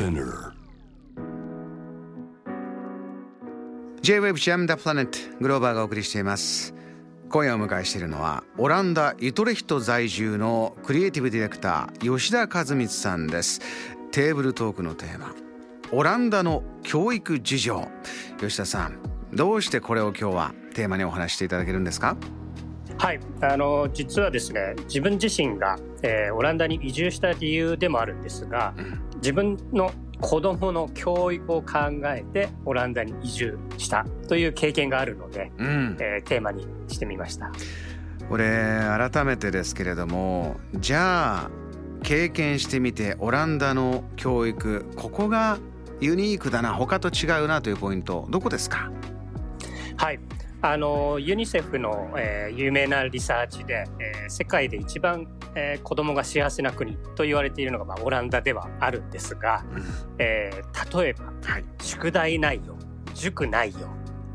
Spinner. J-Wave Jam the Planet グローバーがお送りしています。今夜お迎えしているのはオランダユトレヒト在住のクリエイティブディレクター吉田和光さんです。テーブルトークのテーマオランダの教育事情。吉田さんどうしてこれを今日はテーマにお話していただけるんですか？はい。あの実はですね自分自身が、えー、オランダに移住した理由でもあるんですが、うん、自分の子どもの教育を考えてオランダに移住したという経験があるので、うん、えー、テーマにしてみました。これ改めてですけれどもじゃあ経験してみてオランダの教育ここがユニークだな他と違うなというポイントどこですか？はいあのユニセフの、えー、有名なリサーチで、えー、世界で一番、えー、子どもが幸せな国と言われているのが、まあ、オランダではあるんですが、うん、えー、例えば、はい、宿題ないよ塾ないよ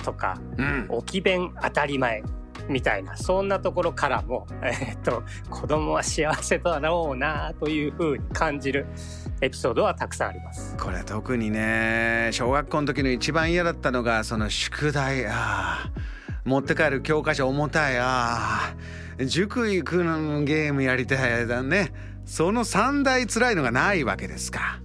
とか、うん、置き弁当たり前みたいなそんなところからも、えー、っと子供は幸せだろうなというふうに感じるエピソードはたくさんあります。これ特にね小学校の時の一番嫌だったのがその宿題。ああ持って帰る教科書重たい。あ塾行くのゲームやりたいだね。その三大辛いのがないわけですか。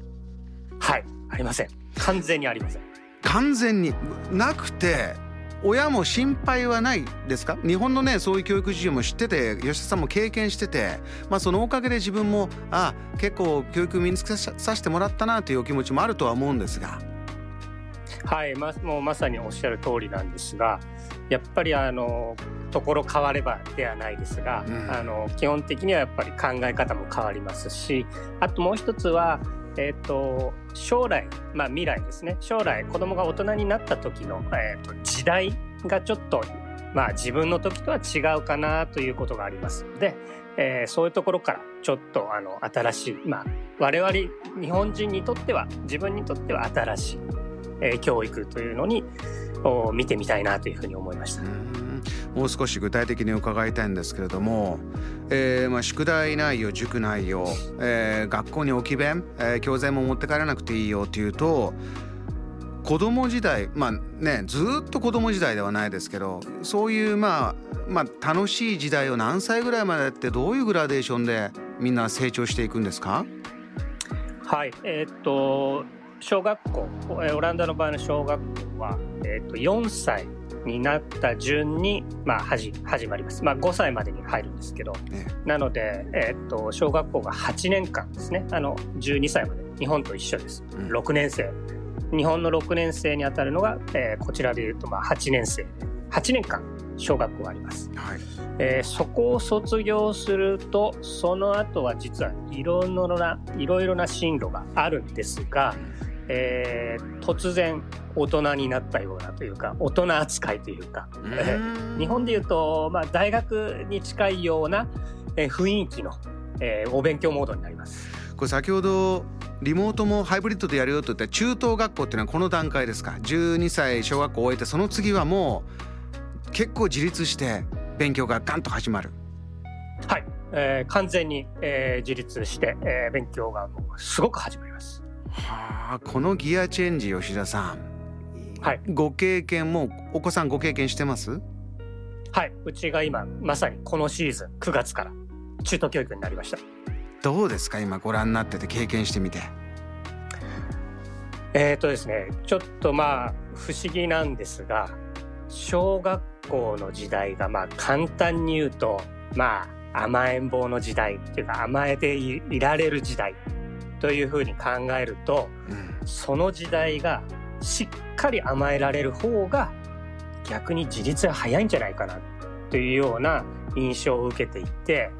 はい。ありません。完全にありません。完全になくて親も心配はないですか？日本のねそういう教育事情も知ってて吉田さんも経験しててまあそのおかげで自分もあ結構教育身につけさせてもらったなというお気持ちもあるとは思うんですがはいまもうまさにおっしゃる通りなんですがやっぱりあのところ変わればではないですが、うん、あの基本的にはやっぱり考え方も変わりますしあともう一つはえーと、将来、まあ、未来ですね。将来子供が大人になった時の、えーと、時代がちょっと、まあ、自分の時とは違うかなということがあります。ので、えー、そういうところからちょっとあの新しい、まあ、我々日本人にとっては自分にとっては新しい、えー、教育というのにを見てみたいなというふうに思いました。もう少し具体的に伺いたいんですけれども、えーまあ、宿題ないよ塾ないよ、えー、学校に置き弁、えー、教材も持って帰らなくていいよっていうと子供時代まあねずっと子供時代ではないですけどそういうまあまあ楽しい時代を何歳ぐらいまでやってどういうグラデーションでみんな成長していくんですか？はい。えー、っと小学校オランダの場合の小学校は、えー、と4歳になった順に、まあ、始始まります、まあ、5歳までに入るんですけど、ね、なので、えー、と小学校が8年間ですね。あの12歳まで。日本と一緒です、うん、6年生。日本の6年生にあたるのが、えー、こちらでいうとまあ8年生。で8年間小学校があります、はい、えー、そこを卒業するとその後は実はいろいろないろいろな進路があるんですが、うんえー、突然大人になったようなというか大人扱いというか、えー、日本でいうと、まあ、大学に近いような、えー、雰囲気の、えー、お勉強モードになります。これ先ほどリモートもハイブリッドでやるよと言った中等学校っていうのはこの段階ですか？12歳小学校を終えてその次はもう結構自立して勉強がガンと始まる。はい、えー、完全に、えー、自立して、えー、勉強がすごく始まりますはあこのギアチェンジ吉田さん。はい。ご経験もお子さんご経験してます？はい。うちが今まさにこのシーズン9月から中等教育になりました。どうですか？今ご覧になってて経験してみて。えっ、とですねちょっとまあ不思議なんですが小学校の時代がまあ簡単に言うとまあ甘えん坊の時代っていうか甘えていられる時代というふうに考えると、うん、その時代がしっかり甘えられる方が逆に自立が早いんじゃないかなというような印象を受けていて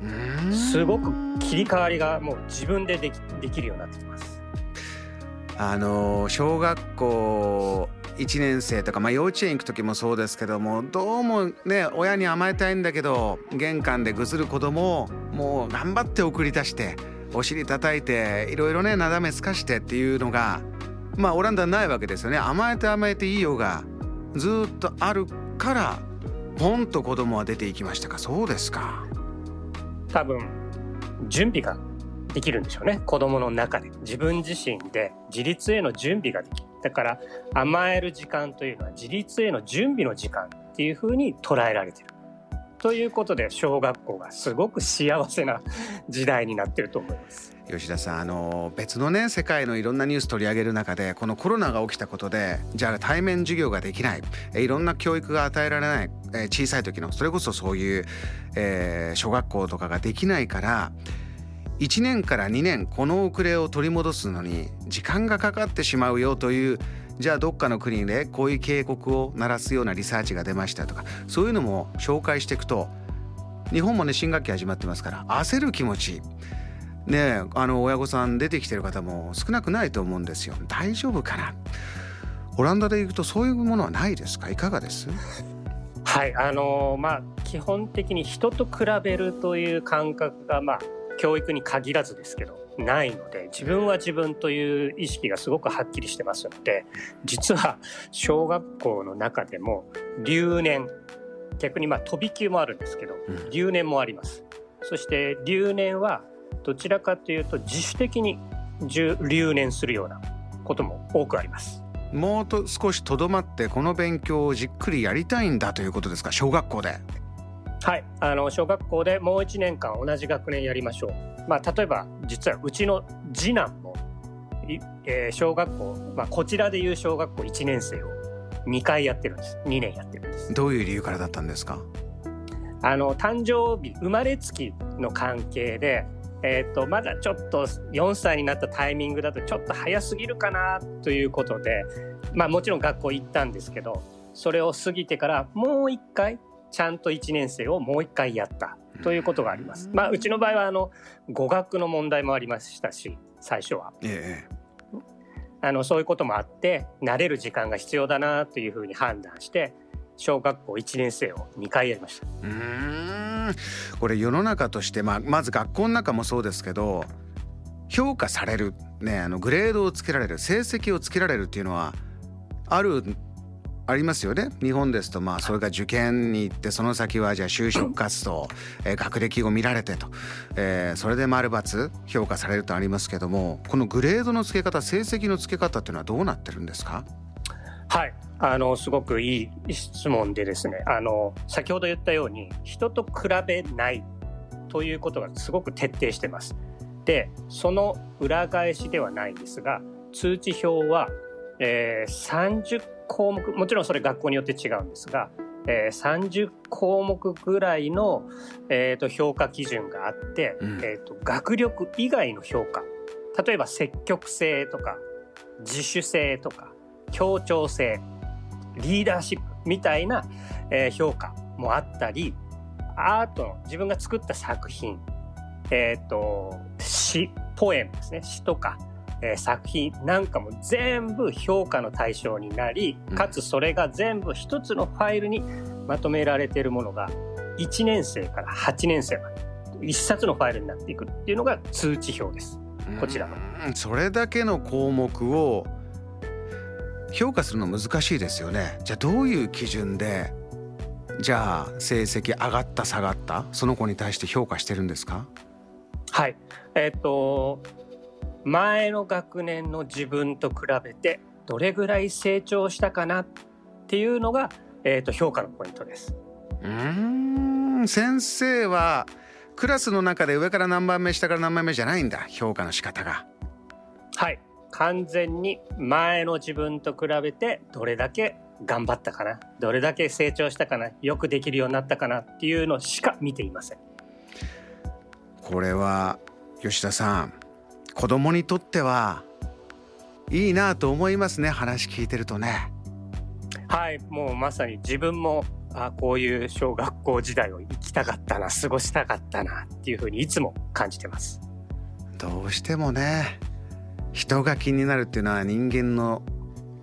すごく切り替わりがもう自分でできできるようになってきます。あの小学校1年生とか、まあ、幼稚園行く時もそうですけどもどうもね親に甘えたいんだけど玄関でぐずる子供をもう頑張って送り出してお尻叩いていろいろねなだめすかしてっていうのがまあオランダないわけですよね。甘えて甘えていいよがずっとあるからポンと子供は出ていきましたか。そうですか。多分準備ができるんでしょうね。子供の中で。自分自身で自立への準備ができる。だから甘える時間というのは自立への準備の時間っていうふうに捉えられてる。ということで小学校がすごく幸せな時代になってると思います。吉田さんあの別のね世界のいろんなニュース取り上げる中でこのコロナが起きたことでじゃあ対面授業ができないいろんな教育が与えられない、小さい時のそれこそそういう、えー、小学校とかができないから1年から2年この遅れを取り戻すのに時間がかかってしまうよというじゃあどっかの国でこういう警告を鳴らすようなリサーチが出ましたとかそういうのも紹介していくと日本もね新学期始まってますから焦る気持ち。ねあの親御さん出てきてる方も少なくないと思うんですよ。大丈夫かな？オランダで行くとそういうものはないですか？いかがです？はいあのまあ基本的に人と比べるという感覚がまあ教育に限らずですけど。ないので自分は自分という意識がすごくはっきりしてますので実は小学校の中でも留年逆にまあ飛び級もあるんですけど留年もあります。そして留年はどちらかというと自主的に留年するようなことも多くあります。もうと少しとどまってこの勉強をじっくりやりたいんだということですか？小学校で。はい。あの小学校でもう1年間同じ学年やりましょう。まあ、例えば実はうちの次男も、えー、小学校、まあ、こちらでいう小学校1年生を2回やってるんです。2年やってるんです。どういう理由からだったんですか？あの誕生日生まれつきの関係でえーと、まだちょっと4歳になったタイミングだとちょっと早すぎるかなということで、まあ、もちろん学校行ったんですけどそれを過ぎてからもう一回ちゃんと1年生をもう一回やったということがあります。まあ、うちの場合はあの語学の問題もありましたし最初は。ええあのそういうこともあって慣れる時間が必要だなというふうに判断して小学校1年生を2回やりました。うんこれ世の中として、まあ、まず学校の中もそうですけど評価される、ね、あのグレードをつけられる成績をつけられるっていうのはあるありますよね。日本ですとまあそれが受験に行ってその先はじゃあ就職活動、えー、学歴を見られてと、えー、それで丸×評価されるとありますけどもこのグレードの付け方成績の付け方っていうのはどうなってるんですか？はい。あのすごくいい質問でですね。あの先ほど言ったように人と比べないということがすごく徹底してます。でその裏返しではないんですが通知表は、えー、30項目もちろんそれ学校によって違うんですが、えー、30項目ぐらいの、えーと、評価基準があって、うん、えーと学力以外の評価。例えば積極性とか自主性とか協調性リーダーシップみたいな、えー、評価もあったりアートの自分が作った作品えっ、ー、と詩ポエムですね。詩とか、えー、作品なんかも全部評価の対象になりかつそれが全部一つのファイルにまとめられているものが1年生から8年生まで1冊のファイルになっていくっていうのが通知表です。こちらの。それだけの項目を評価するの難しいですよね。じゃあどういう基準でじゃあ成績上がった下がったその子に対して評価してるんですか？はい。えっ、と前の学年の自分と比べてどれぐらい成長したかなっていうのが、えーと、評価のポイントです。うん先生はクラスの中で上から何番目下から何番目じゃないんだ評価の仕方が。はい。完全に前の自分と比べてどれだけ頑張ったかなどれだけ成長したかなよくできるようになったかなっていうのしか見ていません。これは吉田さん子供にとってはいいなと思いますね話聞いてるとね。はいもうまさに自分もあこういう小学校時代を生きたかったな過ごしたかったなっていうふうにいつも感じてます。どうしてもね人が気になるっていうのは人間の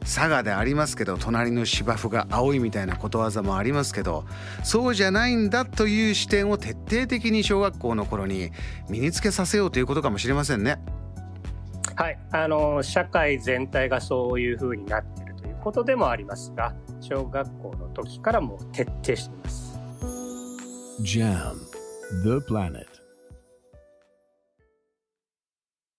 差がでありますけど隣の芝生が青いみたいなことわざもありますけどそうじゃないんだという視点を徹底的に小学校の頃に身につけさせようということかもしれませんね。はいあの社会全体がそういうふうになっているということでもありますが小学校の時からも徹底しています。JAM The Planet